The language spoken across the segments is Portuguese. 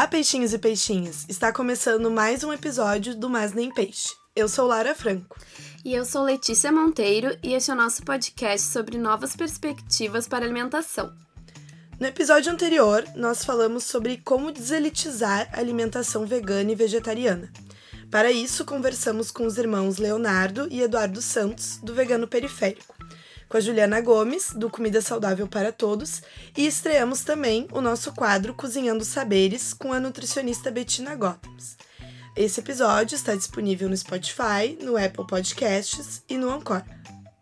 Olá, peixinhos e peixinhas! Está começando mais um episódio do Mas Nem Peixe. Eu sou Lara Franco. E eu sou Letícia Monteiro e este é o nosso podcast sobre novas perspectivas para alimentação. No episódio anterior, nós falamos sobre como deselitizar a alimentação vegana e vegetariana. Para isso, conversamos com os irmãos Leonardo e Eduardo Santos, do Vegano Periférico com a Juliana Gomes, do Comida Saudável para Todos, e estreamos também o nosso quadro Cozinhando Saberes com a nutricionista Bettina Gothams. Esse episódio está disponível no Spotify, no Apple Podcasts e no Anchor.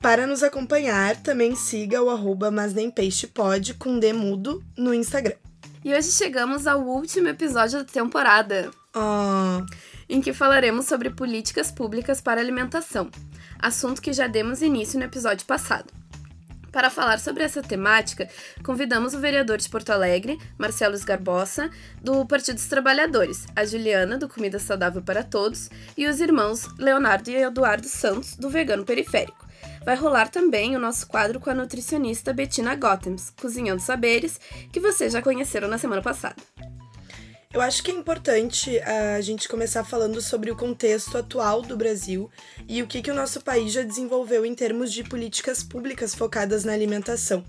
Para nos acompanhar, também siga o arroba Mas Nem Peixe Pod com D mudo no Instagram. E hoje chegamos ao último episódio da temporada. Oh. Em que falaremos sobre políticas públicas para alimentação, assunto que já demos início no episódio passado. Para falar sobre essa temática, convidamos o vereador de Porto Alegre, Marcelo Esgarbosa, do Partido dos Trabalhadores, a Juliana, do Comida Saudável para Todos, e os irmãos Leonardo e Eduardo Santos, do Vegano Periférico. Vai rolar também o nosso quadro com a nutricionista Bettina Gothams, Cozinhando Saberes, que vocês já conheceram na semana passada. Eu acho que é importante a gente começar falando sobre o contexto atual do Brasil e o que, que o nosso país já desenvolveu em termos de políticas públicas focadas na alimentação.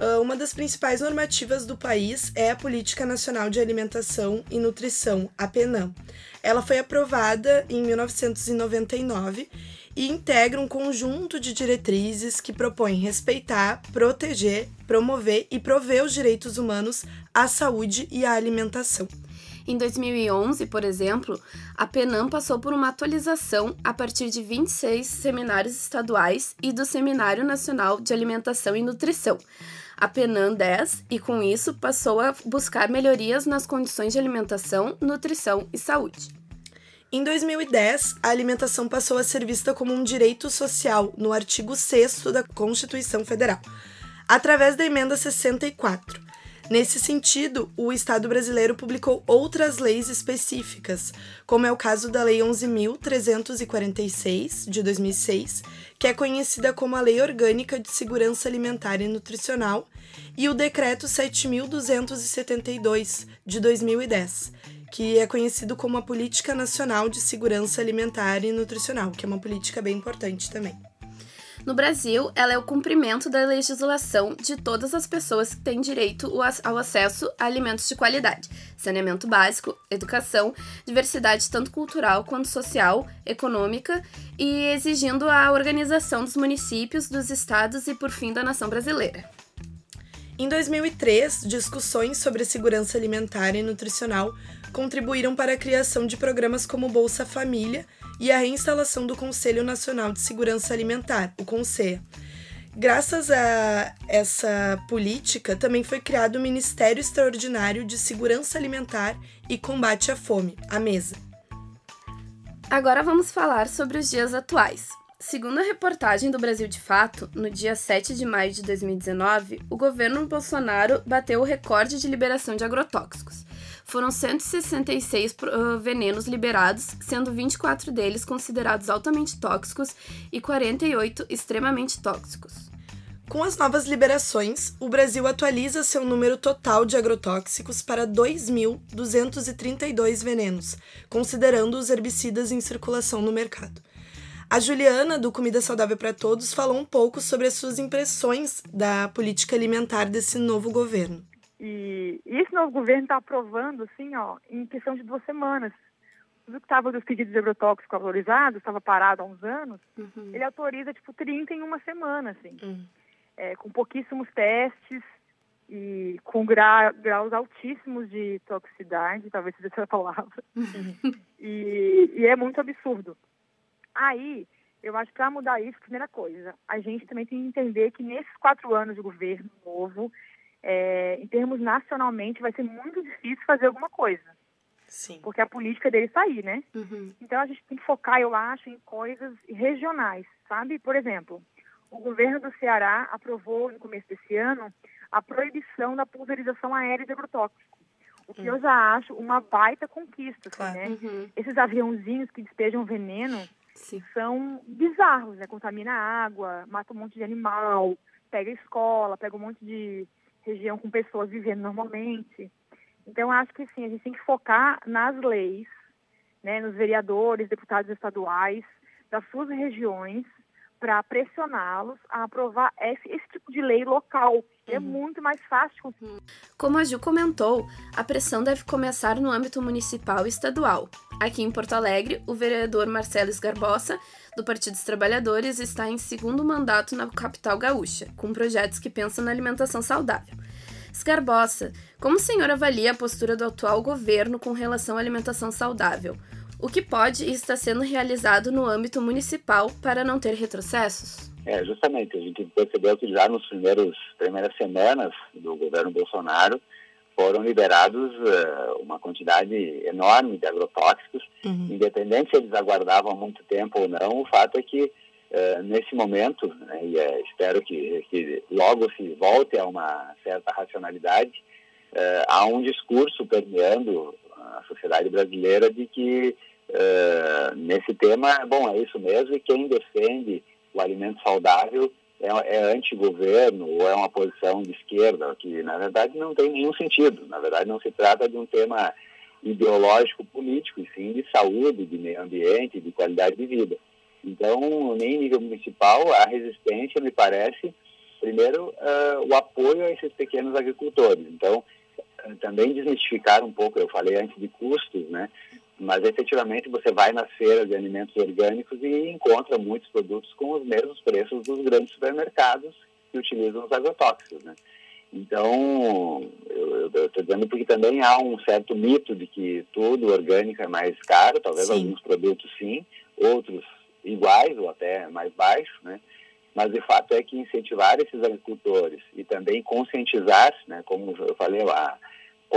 Uh, uma das principais normativas do país é a Política Nacional de Alimentação e Nutrição, a PENAM. Ela foi aprovada em 1999 e integra um conjunto de diretrizes que propõem respeitar, proteger, promover e prover os direitos humanos à saúde e à alimentação. Em 2011, por exemplo, a PENAM passou por uma atualização a partir de 26 seminários estaduais e do Seminário Nacional de Alimentação e Nutrição, a PENAM 10, e com isso passou a buscar melhorias nas condições de alimentação, nutrição e saúde. Em 2010, a alimentação passou a ser vista como um direito social no artigo 6 da Constituição Federal, através da emenda 64. Nesse sentido, o Estado brasileiro publicou outras leis específicas, como é o caso da Lei 11.346, de 2006, que é conhecida como a Lei Orgânica de Segurança Alimentar e Nutricional, e o Decreto 7.272, de 2010, que é conhecido como a Política Nacional de Segurança Alimentar e Nutricional, que é uma política bem importante também. No Brasil, ela é o cumprimento da legislação de todas as pessoas que têm direito ao acesso a alimentos de qualidade, saneamento básico, educação, diversidade tanto cultural quanto social, econômica e exigindo a organização dos municípios, dos estados e, por fim, da nação brasileira. Em 2003, discussões sobre segurança alimentar e nutricional contribuíram para a criação de programas como Bolsa Família e a reinstalação do Conselho Nacional de Segurança Alimentar, o CONSEA. Graças a essa política, também foi criado o Ministério Extraordinário de Segurança Alimentar e Combate à Fome, a MESA. Agora vamos falar sobre os dias atuais. Segundo a reportagem do Brasil de Fato, no dia 7 de maio de 2019, o governo Bolsonaro bateu o recorde de liberação de agrotóxicos. Foram 166 venenos liberados, sendo 24 deles considerados altamente tóxicos e 48 extremamente tóxicos. Com as novas liberações, o Brasil atualiza seu número total de agrotóxicos para 2.232 venenos, considerando os herbicidas em circulação no mercado. A Juliana, do Comida Saudável para Todos, falou um pouco sobre as suas impressões da política alimentar desse novo governo. E, esse novo governo está aprovando, assim, ó, em questão de duas semanas. Tudo que estava dos pedidos de agrotóxicos valorizados, estava parado há uns anos, uhum. ele autoriza, tipo, 30 em uma semana, assim. Uhum. É, com pouquíssimos testes e com gra graus altíssimos de toxicidade, talvez seja essa palavra. Uhum. E, e é muito absurdo. Aí, eu acho que para mudar isso, primeira coisa, a gente também tem que entender que nesses quatro anos de governo novo, é, em termos nacionalmente, vai ser muito difícil fazer alguma coisa. Sim. Porque a política dele está aí, né? Uhum. Então a gente tem que focar, eu acho, em coisas regionais, sabe? Por exemplo, o governo do Ceará aprovou no começo desse ano a proibição da pulverização aérea de agrotóxico. O que uhum. eu já acho uma baita conquista, assim, claro. né? Uhum. Esses aviãozinhos que despejam veneno Sim. são bizarros, né? Contamina a água, mata um monte de animal, pega escola, pega um monte de região com pessoas vivendo normalmente. Então, acho que sim, a gente tem que focar nas leis, né, nos vereadores, deputados estaduais das suas regiões, para pressioná-los a aprovar esse, esse, tipo de lei local. É uhum. É muito mais fácil. Como a Ju comentou, a pressão deve começar no âmbito municipal e estadual. Aqui em Porto Alegre, o vereador Marcelo Esgarbosa, do Partido dos Trabalhadores, está em segundo mandato na capital gaúcha, com projetos que pensam na alimentação saudável. Esgarbosa, como o senhor avalia a postura do atual governo com relação à alimentação saudável? O que pode e está sendo realizado no âmbito municipal para não ter retrocessos? É, justamente, a gente percebeu que já nos primeiros primeiras semanas do governo Bolsonaro foram liberados uh, uma quantidade enorme de agrotóxicos, uhum. independente se eles aguardavam há muito tempo ou não, o fato é que uh, nesse momento, né, e uh, espero que, que, logo se volte a uma certa racionalidade, há um discurso permeando a sociedade brasileira de que uh, nesse tema, bom, é isso mesmo, e quem defende o alimento saudável é, é anti-governo ou é uma posição de esquerda, que na verdade não tem nenhum sentido. Na verdade, não se trata de um tema ideológico político, e sim de saúde, de meio ambiente, de qualidade de vida. Então, nem em nível municipal, a resistência, me parece, primeiro, uh, o apoio a esses pequenos agricultores. Então, também desmistificar um pouco, eu falei antes de custos, né? Mas efetivamente você vai nas feiras de alimentos orgânicos e encontra muitos produtos com os mesmos preços dos grandes supermercados que utilizam os agrotóxicos, né? Então, eu estou dizendo porque também há um certo mito de que tudo orgânico é mais caro, talvez sim. alguns produtos sim, outros iguais ou até mais baixos, né? Mas o fato é que incentivar esses agricultores e também conscientizar, né? Como eu falei, a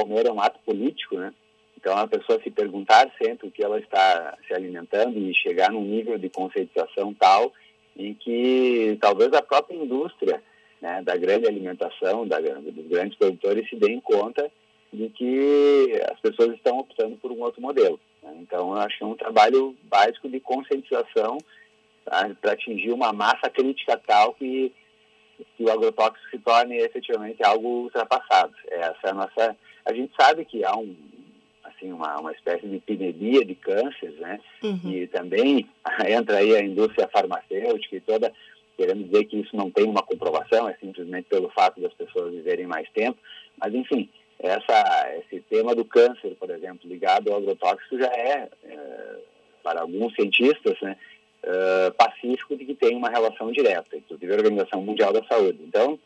comer é um ato político, né? Então, a pessoa se perguntar sempre o que ela está se alimentando e chegar num nível de conscientização tal em que talvez a própria indústria né, da grande alimentação, da, dos grandes produtores, se deem conta de que as pessoas estão optando por um outro modelo. Né? Então, eu acho que é um trabalho básico de conscientização tá, para atingir uma massa crítica tal que, que o agrotóxico se torne efetivamente algo ultrapassado. Essa é a nossa. A gente sabe que há um, assim uma, uma espécie de epidemia de cânceres, né? Uhum. E também entra aí a indústria farmacêutica e toda querendo dizer que isso não tem uma comprovação, é simplesmente pelo fato das pessoas viverem mais tempo. Mas enfim, essa esse tema do câncer, por exemplo, ligado ao agrotóxico já é, é para alguns cientistas, né? Uh, pacífico de que tem uma relação direta, inclusive a Organização Mundial da Saúde. Então,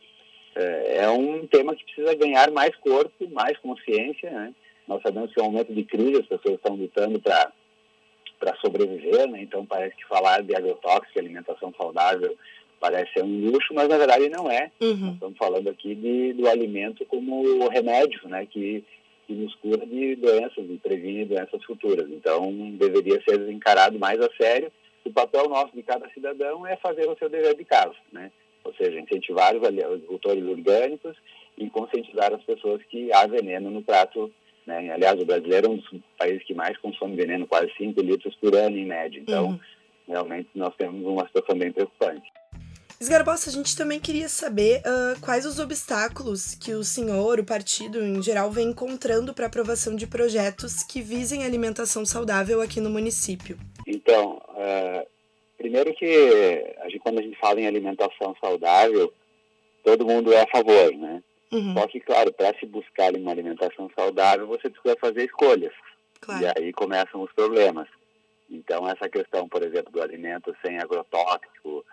é, é um tema que precisa ganhar mais corpo, mais consciência, né? Nós sabemos que é um momento de crise, as pessoas estão lutando para para sobreviver, né? Então parece que falar de agrotóxico, alimentação saudável, parece ser um luxo, mas na verdade não é. Uhum. estamos falando aqui de, do alimento como remédio, né? Que, que nos cura de doenças e previne doenças futuras. Então deveria ser encarado mais a sério. O papel nosso de cada cidadão é fazer o seu dever de casa, né? Ou seja, incentivar os agricultores orgânicos e conscientizar as pessoas que há veneno no prato né? Aliás, o brasileiro é um dos países que mais consome veneno, quase 5 litros por ano em média. Então, uhum. realmente, nós temos uma situação bem preocupante. Esgarbosa, a gente também queria saber uh, quais os obstáculos que o senhor, o partido em geral, vem encontrando para aprovação de projetos que visem alimentação saudável aqui no município. Então, uh, primeiro que a gente, quando a gente fala em alimentação saudável, todo mundo é a favor, né? Uhum. Só que, claro, para se buscar uma alimentação saudável, você precisa fazer escolhas. Claro. E aí começam os problemas. Então, essa questão, por exemplo, do alimento sem agrotóxico,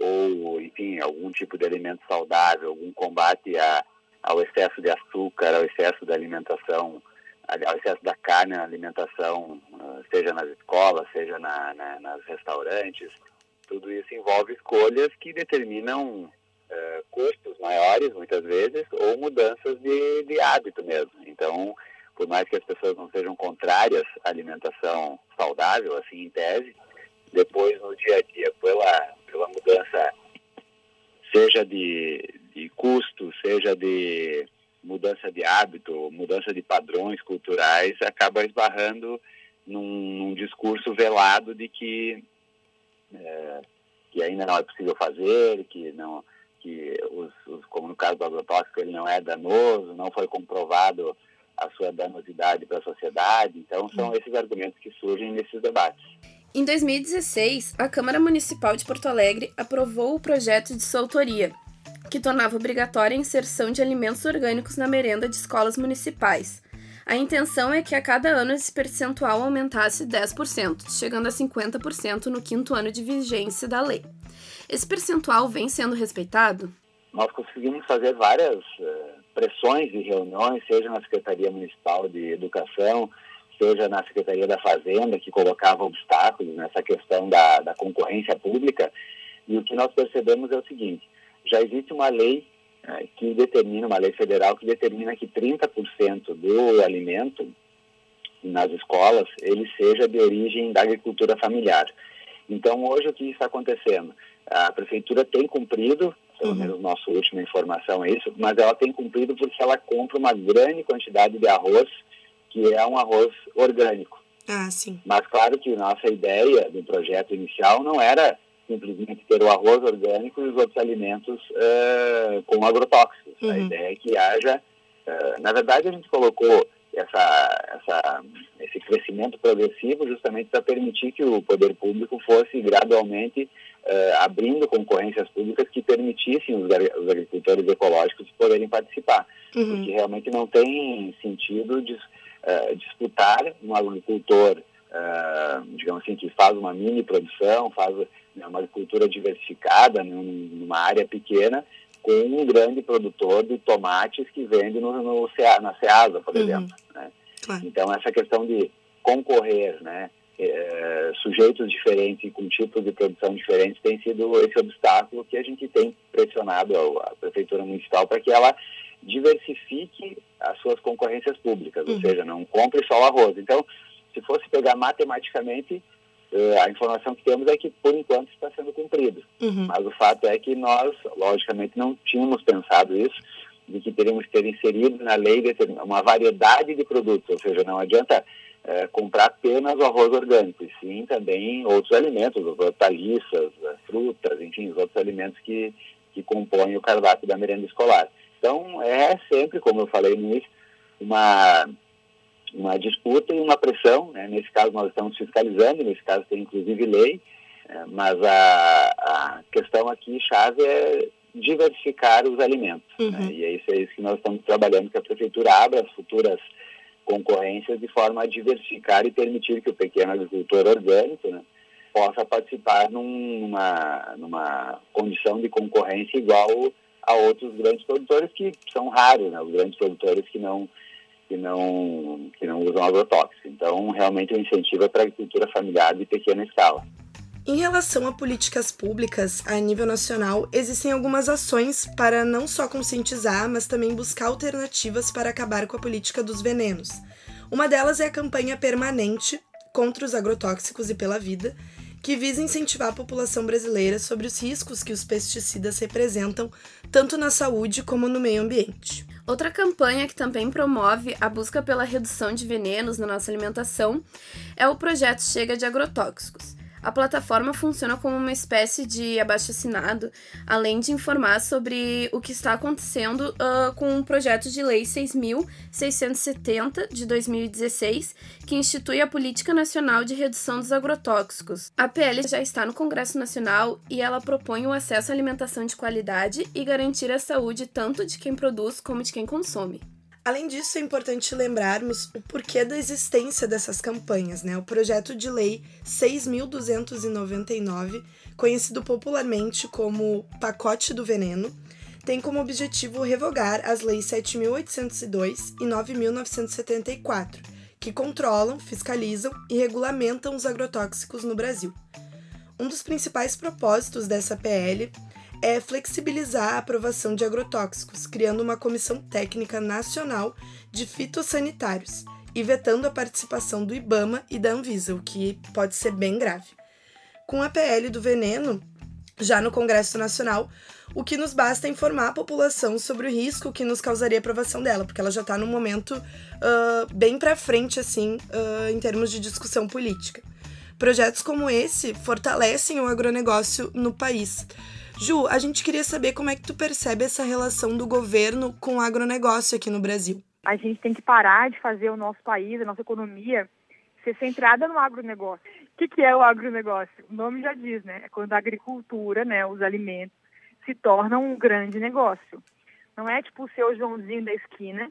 ou, enfim, algum tipo de alimento saudável, algum combate a, ao excesso de açúcar, ao excesso da alimentação, ao excesso da carne na alimentação, ah, seja nas escolas, seja na, na, nas restaurantes, tudo isso envolve escolhas que determinam uh, custos maiores, muitas vezes, ou mudanças de, de hábito mesmo. Então, por mais que as pessoas não sejam contrárias à alimentação saudável, assim, em tese, depois no dia a dia, pela, pela mudança, seja de, de custo, seja de mudança de hábito, mudança de padrões culturais, acaba esbarrando num, num discurso velado de que, é, que ainda não é possível fazer, que não que, os, os, como no caso do agrotóxico, ele não é danoso, não foi comprovado a sua danosidade para a sociedade. Então, são esses argumentos que surgem nesses debates. Em 2016, a Câmara Municipal de Porto Alegre aprovou o projeto de sua autoria, que tornava obrigatória a inserção de alimentos orgânicos na merenda de escolas municipais. A intenção é que a cada ano esse percentual aumentasse 10%, chegando a 50% no quinto ano de vigência da lei. Esse percentual vem sendo respeitado? Nós conseguimos fazer várias uh, pressões e reuniões, seja na Secretaria Municipal de Educação, seja na Secretaria da Fazenda, que colocava obstáculos nessa questão da, da concorrência pública. E o que nós percebemos é o seguinte: já existe uma lei uh, que determina, uma lei federal que determina que 30% do alimento nas escolas ele seja de origem da agricultura familiar. Então, hoje, o que está acontecendo? A prefeitura tem cumprido pelo uhum. menos nossa última informação é isso, mas ela tem cumprido porque ela compra uma grande quantidade de arroz, que é um arroz orgânico. Ah, sim. Mas claro que nossa ideia do projeto inicial não era simplesmente ter o arroz orgânico e os outros alimentos uh, com agrotóxicos. Uhum. A ideia é que haja, uh, na verdade a gente colocou essa, essa, esse crescimento progressivo justamente para permitir que o poder público fosse gradualmente uh, abrindo concorrências públicas que permitissem os, os agricultores ecológicos poderem participar. Uhum. Porque realmente não tem sentido de, uh, disputar um agricultor, uh, digamos assim, que faz uma mini produção, faz né, uma agricultura diversificada num, numa área pequena, com um grande produtor de tomates que vende no, no na Ceasa, por uhum. exemplo. Né? Claro. Então, essa questão de concorrer, né? É, sujeitos diferentes e com tipos de produção diferentes tem sido esse obstáculo que a gente tem pressionado a, a Prefeitura Municipal para que ela diversifique as suas concorrências públicas, uhum. ou seja, não compre só o arroz. Então, se fosse pegar matematicamente, eh, a informação que temos é que, por enquanto, está sendo cumprido. Uhum. Mas o fato é que nós, logicamente, não tínhamos pensado isso, de que teríamos que ter inserido na lei uma variedade de produtos, ou seja, não adianta é, comprar apenas o arroz orgânico, e sim também outros alimentos, hortaliças, frutas, enfim, os outros alimentos que, que compõem o cardápio da merenda escolar. Então, é sempre, como eu falei no início, uma, uma disputa e uma pressão. Né? Nesse caso, nós estamos fiscalizando, nesse caso tem inclusive lei, é, mas a, a questão aqui chave é diversificar os alimentos. Né? Uhum. Né? E é isso, é isso que nós estamos trabalhando, que a prefeitura abra as futuras concorrências de forma a diversificar e permitir que o pequeno agricultor orgânico né, possa participar numa, numa condição de concorrência igual a outros grandes produtores que são raros, né, os grandes produtores que não que não que não usam agrotóxicos. Então, realmente o incentivo é para a agricultura familiar de pequena escala. Em relação a políticas públicas a nível nacional, existem algumas ações para não só conscientizar, mas também buscar alternativas para acabar com a política dos venenos. Uma delas é a campanha permanente contra os agrotóxicos e pela vida, que visa incentivar a população brasileira sobre os riscos que os pesticidas representam, tanto na saúde como no meio ambiente. Outra campanha que também promove a busca pela redução de venenos na nossa alimentação é o projeto Chega de Agrotóxicos a plataforma funciona como uma espécie de abaixo-assinado, além de informar sobre o que está acontecendo uh, com o projeto de lei 6.670 de 2016, que institui a Política Nacional de Redução dos Agrotóxicos. A PL já está no Congresso Nacional e ela propõe o acesso à alimentação de qualidade e garantir a saúde tanto de quem produz como de quem consome. Além disso, é importante lembrarmos o porquê da existência dessas campanhas, né? O projeto de lei 6.299, conhecido popularmente como Pacote do Veneno, tem como objetivo revogar as leis 7.802 e 9.974, que controlam, fiscalizam e regulamentam os agrotóxicos no Brasil. Um dos principais propósitos dessa PL é flexibilizar a aprovação de agrotóxicos, criando uma comissão técnica nacional de fitossanitários e vetando a participação do IBAMA e da Anvisa, o que pode ser bem grave. Com a PL do veneno, já no Congresso Nacional, o que nos basta é informar a população sobre o risco que nos causaria a aprovação dela, porque ela já está num momento uh, bem para frente, assim, uh, em termos de discussão política. Projetos como esse fortalecem o agronegócio no país, Ju, a gente queria saber como é que tu percebe essa relação do governo com o agronegócio aqui no Brasil. a gente tem que parar de fazer o nosso país, a nossa economia, ser centrada no agronegócio. O que, que é o agronegócio? O nome já diz, né? É quando a agricultura, né, os alimentos, se tornam um grande negócio. Não é tipo o seu Joãozinho da esquina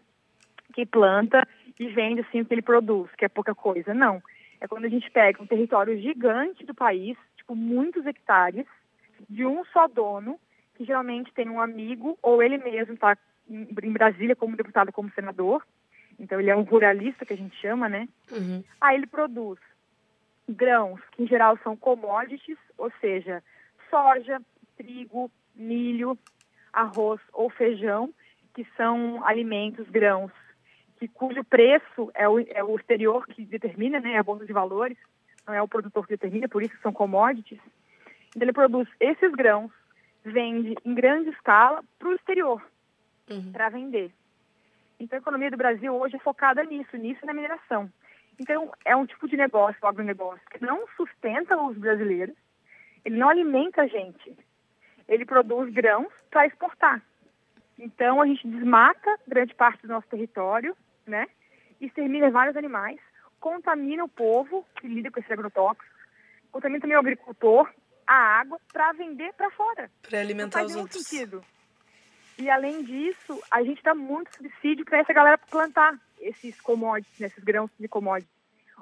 que planta e vende assim o que ele produz, que é pouca coisa. Não. É quando a gente pega um território gigante do país, tipo muitos hectares, de um só dono, que geralmente tem um amigo ou ele mesmo está em Brasília como deputado, como senador. Então ele é um ruralista que a gente chama, né? Uhum. Aí ele produz grãos, que em geral são commodities, ou seja, soja, trigo, milho, arroz ou feijão, que são alimentos, grãos, que cujo preço é o, é o exterior que determina, né? É a bolsa de valores, não é o produtor que determina, por isso são commodities. Então ele produz esses grãos, vende em grande escala para o exterior uhum. para vender. Então, a economia do Brasil hoje é focada nisso, nisso na mineração. Então, é um tipo de negócio, o agronegócio, que não sustenta os brasileiros, ele não alimenta a gente. Ele produz grãos para exportar. Então, a gente desmata grande parte do nosso território, né? Extermina vários animais, contamina o povo que lida com esses agrotóxicos, contamina também o agricultor, a água, para vender para fora. Para alimentar os outros. Sentido. E além disso, a gente dá muito subsídio para essa galera plantar esses commodities, né, esses grãos de commodities.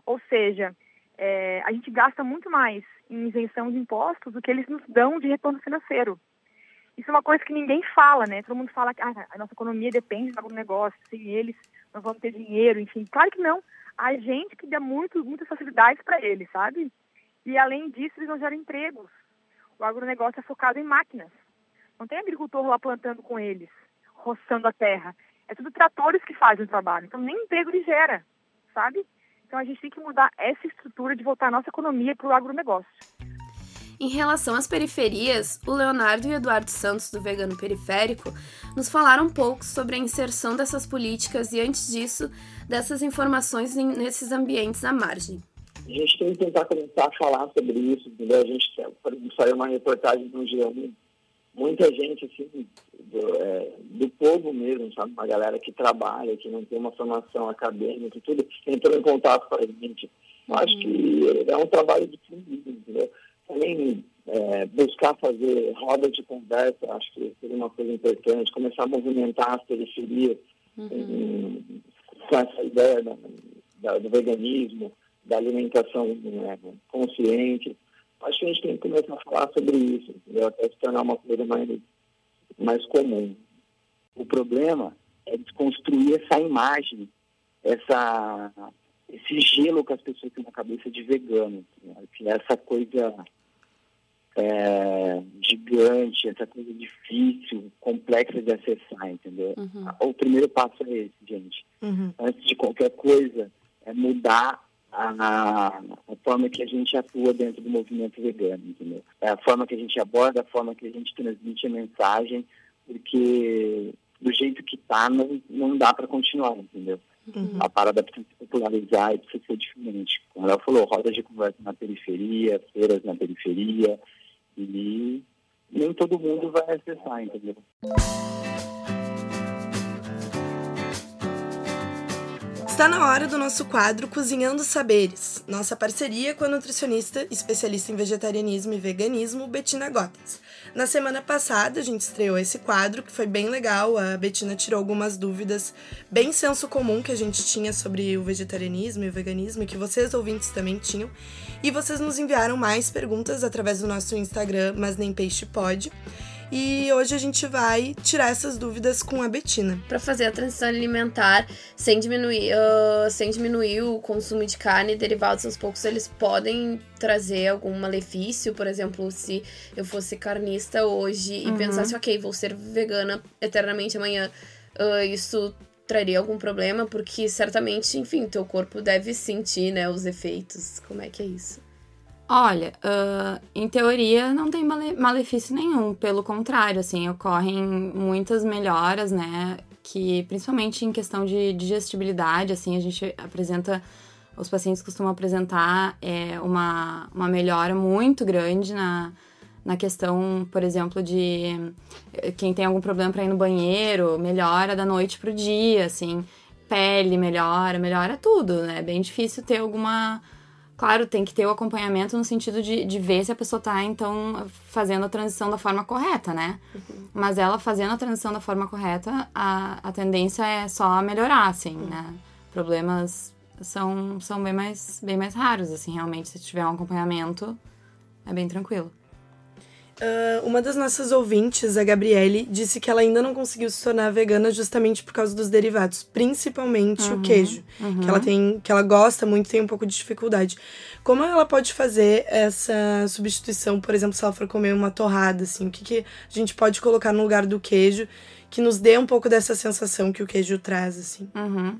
Ou seja, é, a gente gasta muito mais em isenção de impostos do que eles nos dão de retorno financeiro. Isso é uma coisa que ninguém fala, né? Todo mundo fala que ah, a nossa economia depende do negócio, sem eles não vamos ter dinheiro, enfim. Claro que não. A gente que dá muito, muitas facilidades para eles, sabe? E além disso, eles não geram empregos. O agronegócio é focado em máquinas. Não tem agricultor lá plantando com eles, roçando a terra. É tudo tratores que fazem o trabalho. Então nem emprego ele gera, sabe? Então a gente tem que mudar essa estrutura de voltar a nossa economia para o agronegócio. Em relação às periferias, o Leonardo e o Eduardo Santos, do Vegano Periférico, nos falaram um pouco sobre a inserção dessas políticas e, antes disso, dessas informações nesses ambientes à margem. A gente tem que tentar começar a falar sobre isso, entendeu? A gente saiu uma reportagem do G1 muita gente assim, do, é, do povo mesmo, sabe? Uma galera que trabalha, que não tem uma formação acadêmica e tudo, entrou em contato com a gente. Eu acho que é um trabalho de entendeu? Também é, buscar fazer rodas de conversa, acho que seria uma coisa importante, começar a movimentar as periferias uhum. com essa ideia da, da, do veganismo, da alimentação né, consciente acho que a gente tem que começar a falar sobre isso, entendeu? até se tornar uma coisa mais, mais comum. O problema é desconstruir essa imagem, essa, esse gelo que as pessoas têm na cabeça de vegano, que é essa coisa é, gigante, essa coisa difícil, complexa de acessar, entendeu? Uhum. O primeiro passo é esse, gente. Uhum. Antes de qualquer coisa, é mudar a, a, forma que a gente atua dentro do movimento vegano, entendeu? É a forma que a gente aborda, a forma que a gente transmite a mensagem, porque do jeito que está não, não dá para continuar, entendeu? Uhum. A parada precisa se popularizar e precisa ser diferente. Como ela falou, rodas de conversa na periferia, feiras na periferia, e nem todo mundo vai acessar, entendeu? Está na hora do nosso quadro Cozinhando Saberes, nossa parceria com a nutricionista especialista em vegetarianismo e veganismo, Betina Gottens. Na semana passada, a gente estreou esse quadro, que foi bem legal. A Betina tirou algumas dúvidas bem senso comum que a gente tinha sobre o vegetarianismo e o veganismo, e que vocês ouvintes também tinham. E vocês nos enviaram mais perguntas através do nosso Instagram, mas nem peixe pode. E hoje a gente vai tirar essas dúvidas com a Betina. Para fazer a transição alimentar sem diminuir, uh, sem diminuir o consumo de carne e derivados aos poucos, eles podem trazer algum malefício. Por exemplo, se eu fosse carnista hoje e uhum. pensasse, ok, vou ser vegana eternamente amanhã, uh, isso traria algum problema, porque certamente, enfim, teu corpo deve sentir, né, os efeitos. Como é que é isso? Olha, uh, em teoria não tem malefício nenhum, pelo contrário, assim, ocorrem muitas melhoras, né? Que principalmente em questão de digestibilidade, assim, a gente apresenta, os pacientes costumam apresentar é, uma, uma melhora muito grande na, na questão, por exemplo, de quem tem algum problema para ir no banheiro, melhora da noite pro dia, assim. pele melhora, melhora tudo, né? É bem difícil ter alguma. Claro, tem que ter o acompanhamento no sentido de, de ver se a pessoa tá, então, fazendo a transição da forma correta, né? Uhum. Mas ela fazendo a transição da forma correta, a, a tendência é só melhorar, assim, uhum. né? Problemas são, são bem, mais, bem mais raros, assim, realmente. Se tiver um acompanhamento, é bem tranquilo. Uh, uma das nossas ouvintes, a Gabriele, disse que ela ainda não conseguiu se tornar vegana justamente por causa dos derivados, principalmente uhum, o queijo, uhum. que ela tem, que ela gosta muito, tem um pouco de dificuldade. Como ela pode fazer essa substituição, por exemplo, se ela for comer uma torrada, assim, o que, que a gente pode colocar no lugar do queijo que nos dê um pouco dessa sensação que o queijo traz, assim? Uhum.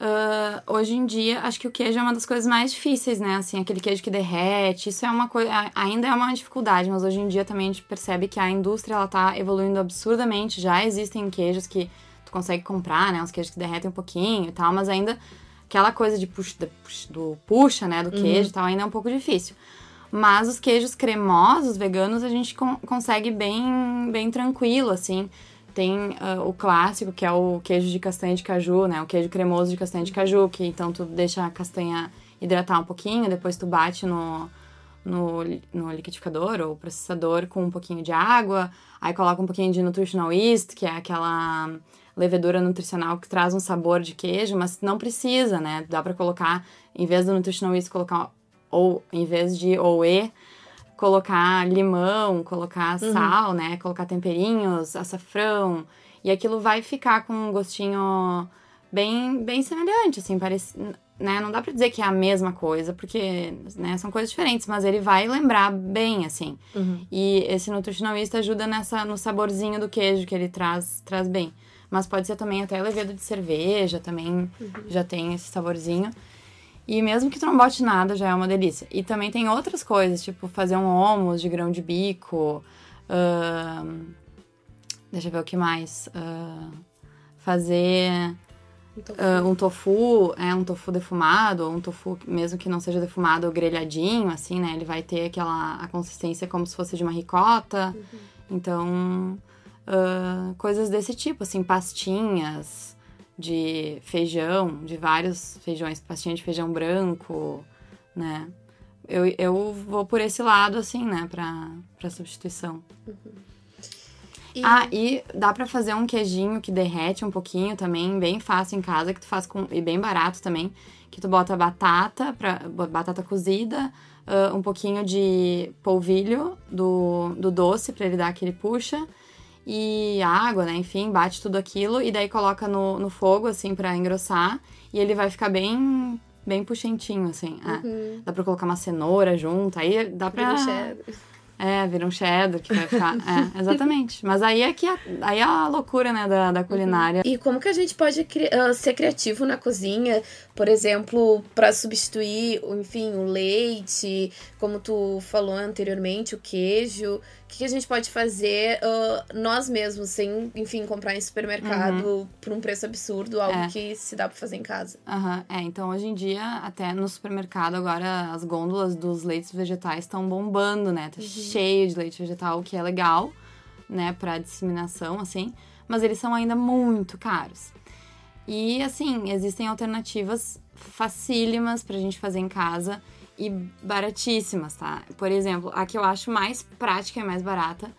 Uh, hoje em dia, acho que o queijo é uma das coisas mais difíceis, né? Assim, aquele queijo que derrete, isso é uma coisa, ainda é uma dificuldade, mas hoje em dia também a gente percebe que a indústria, ela tá evoluindo absurdamente, já existem queijos que tu consegue comprar, né? Uns queijos que derretem um pouquinho e tal, mas ainda aquela coisa de puxa, do puxa, né, do queijo uhum. e tal, ainda é um pouco difícil. Mas os queijos cremosos, veganos, a gente con consegue bem, bem tranquilo, assim. Tem uh, o clássico, que é o queijo de castanha de caju, né? O queijo cremoso de castanha de caju, que então tu deixa a castanha hidratar um pouquinho, depois tu bate no, no, no liquidificador ou processador com um pouquinho de água, aí coloca um pouquinho de nutritional yeast, que é aquela levedura nutricional que traz um sabor de queijo, mas não precisa, né? Dá para colocar, em vez do nutritional yeast, colocar ou em vez de OE, colocar limão, colocar uhum. sal, né? Colocar temperinhos, açafrão. E aquilo vai ficar com um gostinho bem, bem semelhante, assim, parece, né? Não dá pra dizer que é a mesma coisa, porque né, são coisas diferentes, mas ele vai lembrar bem, assim. Uhum. E esse nutricionalista ajuda nessa, no saborzinho do queijo que ele traz, traz bem. Mas pode ser também até levedo de cerveja, também uhum. já tem esse saborzinho. E mesmo que tu não bote nada, já é uma delícia. E também tem outras coisas, tipo fazer um hummus de grão de bico. Uh, deixa eu ver o que mais. Uh, fazer um tofu. Uh, um tofu, é um tofu defumado, ou um tofu mesmo que não seja defumado, ou grelhadinho, assim, né? Ele vai ter aquela a consistência como se fosse de uma ricota. Uhum. Então, coisas desse tipo, assim, pastinhas de feijão, de vários feijões, pastinha de feijão branco, né? Eu, eu vou por esse lado, assim, né, pra, pra substituição. Uhum. E... Ah, e dá para fazer um queijinho que derrete um pouquinho também, bem fácil em casa, que tu faz com. e bem barato também. Que tu bota batata, pra, batata cozida, uh, um pouquinho de polvilho do, do doce para ele dar aquele puxa e água, né? Enfim, bate tudo aquilo e daí coloca no, no fogo, assim, para engrossar. E ele vai ficar bem bem puxentinho, assim. É. Uhum. Dá pra colocar uma cenoura junto, aí dá pra... É, vira um cheddar que vai ficar. é, exatamente. Mas aí é que a, aí é a loucura, né, da, da culinária. E como que a gente pode uh, ser criativo na cozinha, por exemplo, para substituir, enfim, o leite, como tu falou anteriormente, o queijo. O que, a gente pode fazer uh, nós mesmos, sem, enfim, comprar em supermercado uhum. por um preço absurdo, algo é. que se dá para fazer em casa. Uhum. É, então hoje em dia, até no supermercado, agora as gôndolas dos leites vegetais estão bombando, né? Tá uhum cheio de leite vegetal, o que é legal, né, para disseminação, assim, mas eles são ainda muito caros. E, assim, existem alternativas facílimas pra gente fazer em casa e baratíssimas, tá? Por exemplo, a que eu acho mais prática e mais barata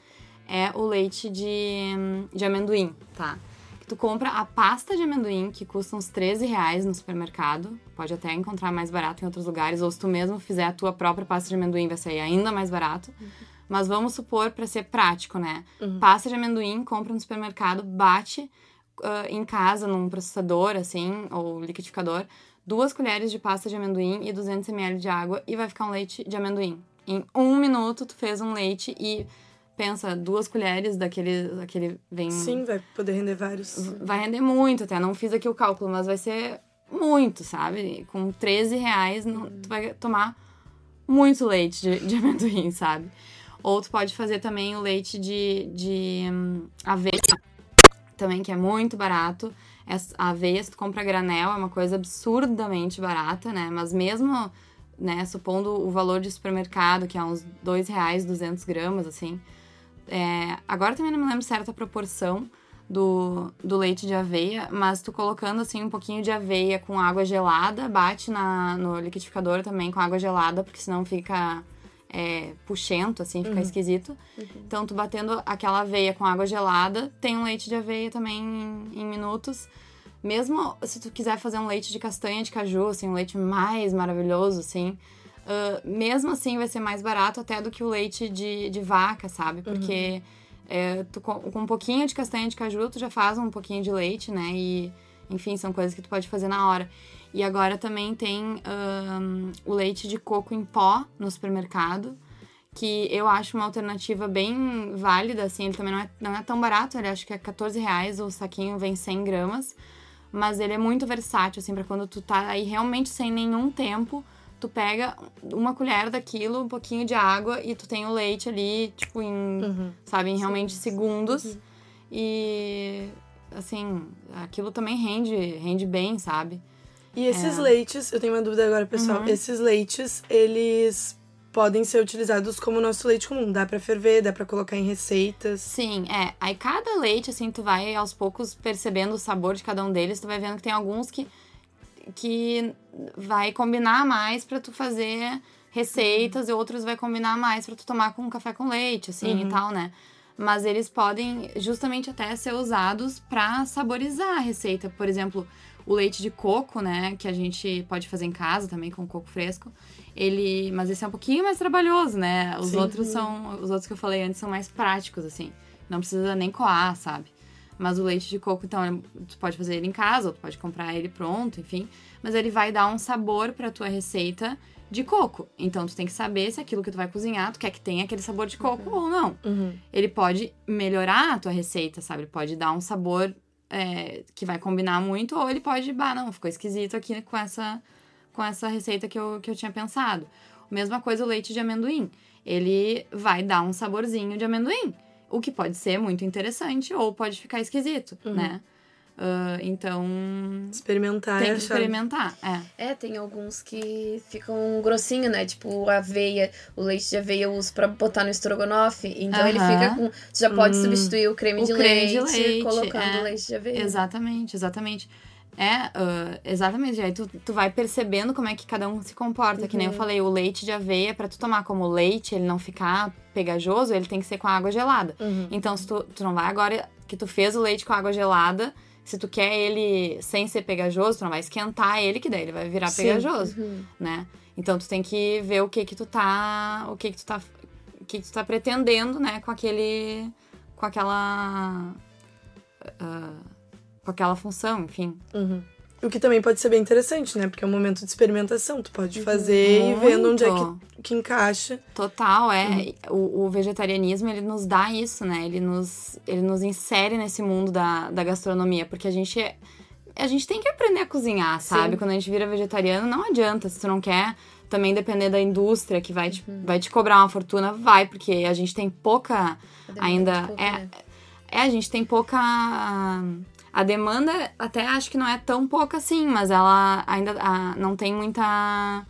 é o leite de, de amendoim, tá? Tu compra a pasta de amendoim, que custa uns 13 reais no supermercado. Pode até encontrar mais barato em outros lugares. Ou se tu mesmo fizer a tua própria pasta de amendoim, vai sair ainda mais barato. Uhum. Mas vamos supor, para ser prático, né? Uhum. Pasta de amendoim, compra no supermercado, bate uh, em casa, num processador, assim, ou liquidificador. Duas colheres de pasta de amendoim e 200 ml de água. E vai ficar um leite de amendoim. Em um minuto, tu fez um leite e pensa, duas colheres daquele, daquele vem... Sim, vai poder render vários. Vai render muito até, não fiz aqui o cálculo, mas vai ser muito, sabe? Com 13 reais, hum. tu vai tomar muito leite de, de amendoim, sabe? Ou tu pode fazer também o leite de, de hum, aveia, também, que é muito barato. A aveia, se tu compra granel, é uma coisa absurdamente barata, né? Mas mesmo, né, supondo o valor de supermercado, que é uns dois reais, 200 gramas, assim, é, agora também não me lembro certa proporção do, do leite de aveia, mas tu colocando assim um pouquinho de aveia com água gelada, bate na, no liquidificador também com água gelada, porque senão fica é, puxento, assim, fica uhum. esquisito. Uhum. Então, tu batendo aquela aveia com água gelada, tem um leite de aveia também em, em, minutos. Mesmo se tu quiser fazer um leite de castanha de caju, assim, um leite mais maravilhoso, assim, uh, mesmo assim vai ser mais barato até do que o leite de, de vaca, sabe? Porque uhum. é, tu, com, com um pouquinho de castanha de caju, tu já faz um pouquinho de leite, né? E, enfim, são coisas que tu pode fazer na hora. E agora também tem um, o leite de coco em pó no supermercado, que eu acho uma alternativa bem válida, assim, ele também não é, não é tão barato, ele acho que é 14 reais, o saquinho vem 100 gramas, mas ele é muito versátil, assim, pra quando tu tá aí realmente sem nenhum tempo, tu pega uma colher daquilo, um pouquinho de água e tu tem o leite ali, tipo, em, uhum. sabe, em realmente Sim. segundos. Uhum. E, assim, aquilo também rende, rende bem, sabe? E esses é. leites, eu tenho uma dúvida agora, pessoal. Uhum. Esses leites, eles podem ser utilizados como nosso leite comum. Dá para ferver, dá para colocar em receitas. Sim, é. Aí cada leite, assim, tu vai aos poucos percebendo o sabor de cada um deles. Tu vai vendo que tem alguns que, que vai combinar mais para tu fazer receitas uhum. e outros vai combinar mais para tu tomar com café com leite, assim, uhum. e tal, né? Mas eles podem justamente até ser usados para saborizar a receita. Por exemplo, o leite de coco, né, que a gente pode fazer em casa também com coco fresco. Ele, mas esse é um pouquinho mais trabalhoso, né? Os Sim. outros são, os outros que eu falei antes são mais práticos assim. Não precisa nem coar, sabe? Mas o leite de coco, então, é, tu pode fazer ele em casa, ou tu pode comprar ele pronto, enfim. Mas ele vai dar um sabor pra tua receita de coco. Então, tu tem que saber se aquilo que tu vai cozinhar, tu quer que tenha aquele sabor de coco uhum. ou não. Uhum. Ele pode melhorar a tua receita, sabe? Ele pode dar um sabor é, que vai combinar muito, ou ele pode, bah, não, ficou esquisito aqui com essa, com essa receita que eu, que eu tinha pensado. Mesma coisa o leite de amendoim. Ele vai dar um saborzinho de amendoim, o que pode ser muito interessante ou pode ficar esquisito, uhum. né? Uh, então. Experimentar. Tem que experimentar, é. É, tem alguns que ficam grossinho, né? Tipo, a aveia, o leite de aveia eu uso pra botar no estrogonofe. Então uh -huh. ele fica com. Você já pode hum. substituir o creme, o de, creme leite, de leite colocando é. leite de aveia. Exatamente, exatamente. É, uh, exatamente. Aí tu, tu vai percebendo como é que cada um se comporta. Uhum. Que nem eu uhum. falei, o leite de aveia, para tu tomar como leite, ele não ficar pegajoso, ele tem que ser com água gelada. Uhum. Então, se tu, tu não vai agora que tu fez o leite com água gelada se tu quer ele sem ser pegajoso, tu não vai esquentar ele, que daí ele vai virar Sim. pegajoso, uhum. né? Então tu tem que ver o que que tu tá, o que que tu tá, o que que tu tá pretendendo, né, com aquele, com aquela, uh, com aquela função, enfim. Uhum. O que também pode ser bem interessante, né? Porque é um momento de experimentação. Tu pode uhum. fazer Muito. e vendo onde é que, que encaixa. Total, é. Uhum. O, o, vegetarianismo, ele nos dá isso, né? Ele nos, ele nos insere nesse mundo da, da gastronomia. Porque a gente, a gente tem que aprender a cozinhar, sabe? Sim. Quando a gente vira vegetariano, não adianta. Se tu não quer também depender da indústria que vai te, uhum. vai te cobrar uma fortuna, vai. Porque a gente tem pouca ainda... Pouco, é, né? é, a gente tem pouca a demanda até acho que não é tão pouca assim, mas ela ainda a, não tem muita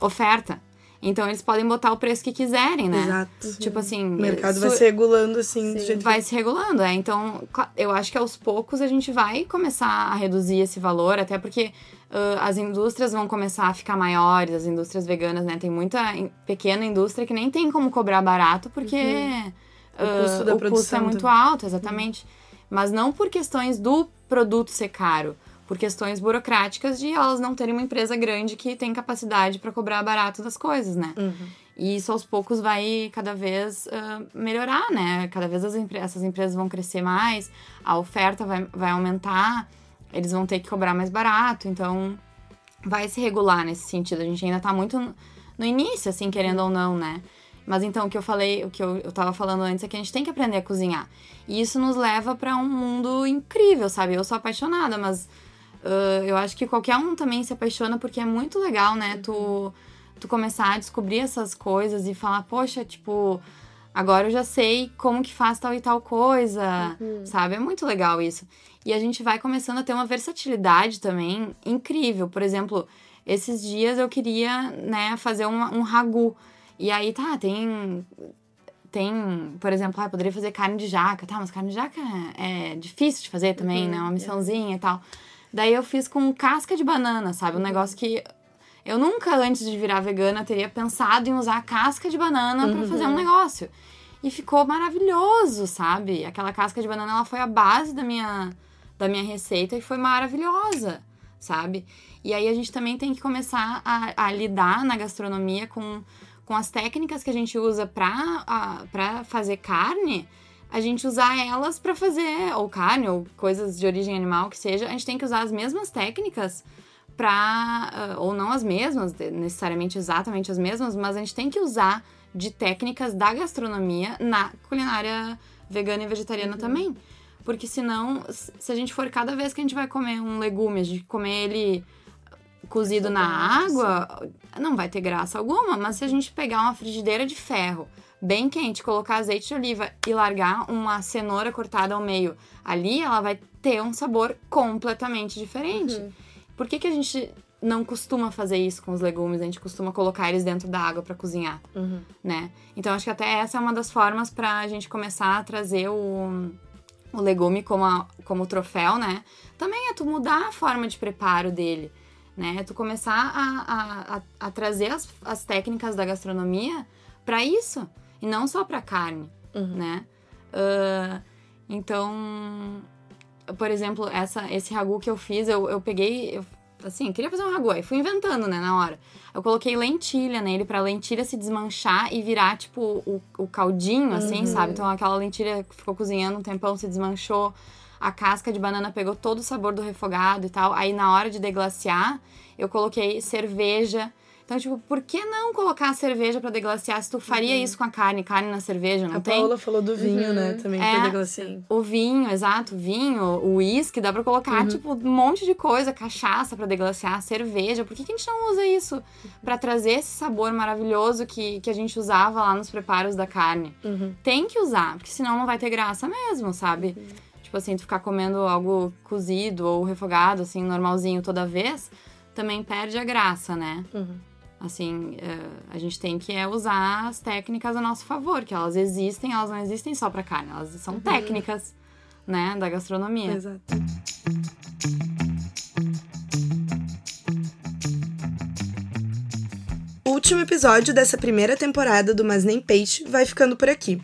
oferta. Então eles podem botar o preço que quiserem, né? Exato. Tipo assim. O mercado vai se regulando assim, do jeito Vai que... se regulando, é. Então, eu acho que aos poucos a gente vai começar a reduzir esse valor, até porque uh, as indústrias vão começar a ficar maiores, as indústrias veganas, né? Tem muita pequena indústria que nem tem como cobrar barato, porque uhum. uh, o custo, da o custo é muito alto, exatamente. Uhum mas não por questões do produto ser caro, por questões burocráticas de elas não terem uma empresa grande que tem capacidade para cobrar barato das coisas, né? Uhum. E isso aos poucos vai cada vez uh, melhorar, né? Cada vez empre essas empresas vão crescer mais, a oferta vai, vai aumentar, eles vão ter que cobrar mais barato, então vai se regular nesse sentido. A gente ainda está muito no início, assim, querendo ou não, né? Mas então, o que eu falei, o que eu, eu tava falando antes é que a gente tem que aprender a cozinhar. E isso nos leva para um mundo incrível, sabe? Eu sou apaixonada, mas uh, eu acho que qualquer um também se apaixona porque é muito legal, né? Tu, tu começar a descobrir essas coisas e falar, poxa, tipo, agora eu já sei como que faz tal e tal coisa, uhum. sabe? É muito legal isso. E a gente vai começando a ter uma versatilidade também incrível. Por exemplo, esses dias eu queria, né, fazer um, um ragu. E aí, tá, tem tem, por exemplo, ah, poderia fazer carne de jaca, tá? Mas carne de jaca é difícil de fazer também, uhum, né? Uma missãozinha é. e tal. Daí eu fiz com casca de banana, sabe? Um negócio que eu nunca, antes de virar vegana, teria pensado em usar casca de banana uhum. para fazer um negócio. E ficou maravilhoso, sabe? Aquela casca de banana, ela foi a base da minha, da minha receita e foi maravilhosa, sabe? E aí a gente também tem que começar a, a lidar na gastronomia com, com as técnicas que a gente usa para fazer carne, a gente usar elas para fazer ou carne ou coisas de origem animal que seja, a gente tem que usar as mesmas técnicas para uh, ou não as mesmas, necessariamente exatamente as mesmas, mas a gente tem que usar de técnicas da gastronomia na culinária vegana e vegetariana uhum. também. Porque senão, se a gente for cada vez que a gente vai comer um legume, a gente comer ele cozido na água, não vai ter graça alguma. Mas se a gente pegar uma frigideira de ferro bem quente, colocar azeite de oliva e largar uma cenoura cortada ao meio ali, ela vai ter um sabor completamente diferente. Uhum. Por que, que a gente não costuma fazer isso com os legumes, a gente costuma colocar eles dentro da água para cozinhar, uhum. né? Então acho que até essa é uma das formas para a gente começar a trazer o, o legume como, a, como troféu, né? Também é tu mudar a forma de preparo dele, né? É tu começar a, a, a, a trazer as, as técnicas da gastronomia para isso e não só para carne, uhum. né? Uh, então, por exemplo, essa, esse ragu que eu fiz, eu, eu peguei, eu assim, queria fazer um ragu, aí fui inventando, né, na hora. Eu coloquei lentilha nele pra lentilha se desmanchar e virar, tipo, o, o caldinho, assim, uhum. sabe? Então aquela lentilha que ficou cozinhando um tempão se desmanchou. A casca de banana pegou todo o sabor do refogado e tal. Aí na hora de deglaciar, eu coloquei cerveja então, tipo, por que não colocar a cerveja para deglaciar se tu faria uhum. isso com a carne, carne na cerveja, não a tem? A Paula falou do vinho, né, uhum. né, também é, pra deglaciar. O vinho, exato, vinho, o uísque, dá para colocar, uhum. tipo, um monte de coisa, cachaça para deglaciar, cerveja. Por que, que a gente não usa isso para trazer esse sabor maravilhoso que, que a gente usava lá nos preparos da carne? Uhum. Tem que usar, porque senão não vai ter graça mesmo, sabe? Uhum. Tipo assim, tu ficar comendo algo cozido ou refogado, assim, normalzinho toda vez, também perde a graça, né? Assim, uh, a gente tem que é, usar as técnicas a nosso favor, que elas existem, elas não existem só para carne, elas são uhum. técnicas, né, da gastronomia. Exato. O último episódio dessa primeira temporada do Mas Nem Peixe vai ficando por aqui.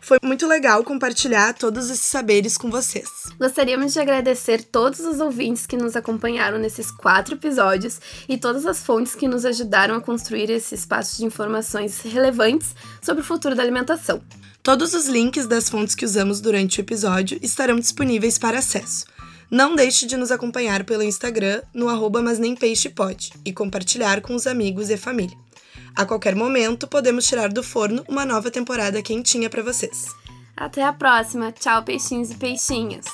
Foi muito legal compartilhar todos esses saberes com vocês. Gostaríamos de agradecer todos os ouvintes que nos acompanharam nesses quatro episódios e todas as fontes que nos ajudaram a construir esse espaço de informações relevantes sobre o futuro da alimentação. Todos os links das fontes que usamos durante o episódio estarão disponíveis para acesso. Não deixe de nos acompanhar pelo Instagram no arroba mas nem peixe pode e compartilhar com os amigos e família. A qualquer momento, podemos tirar do forno uma nova temporada quentinha para vocês. Até a próxima. Tchau, peixinhos e peixinhas.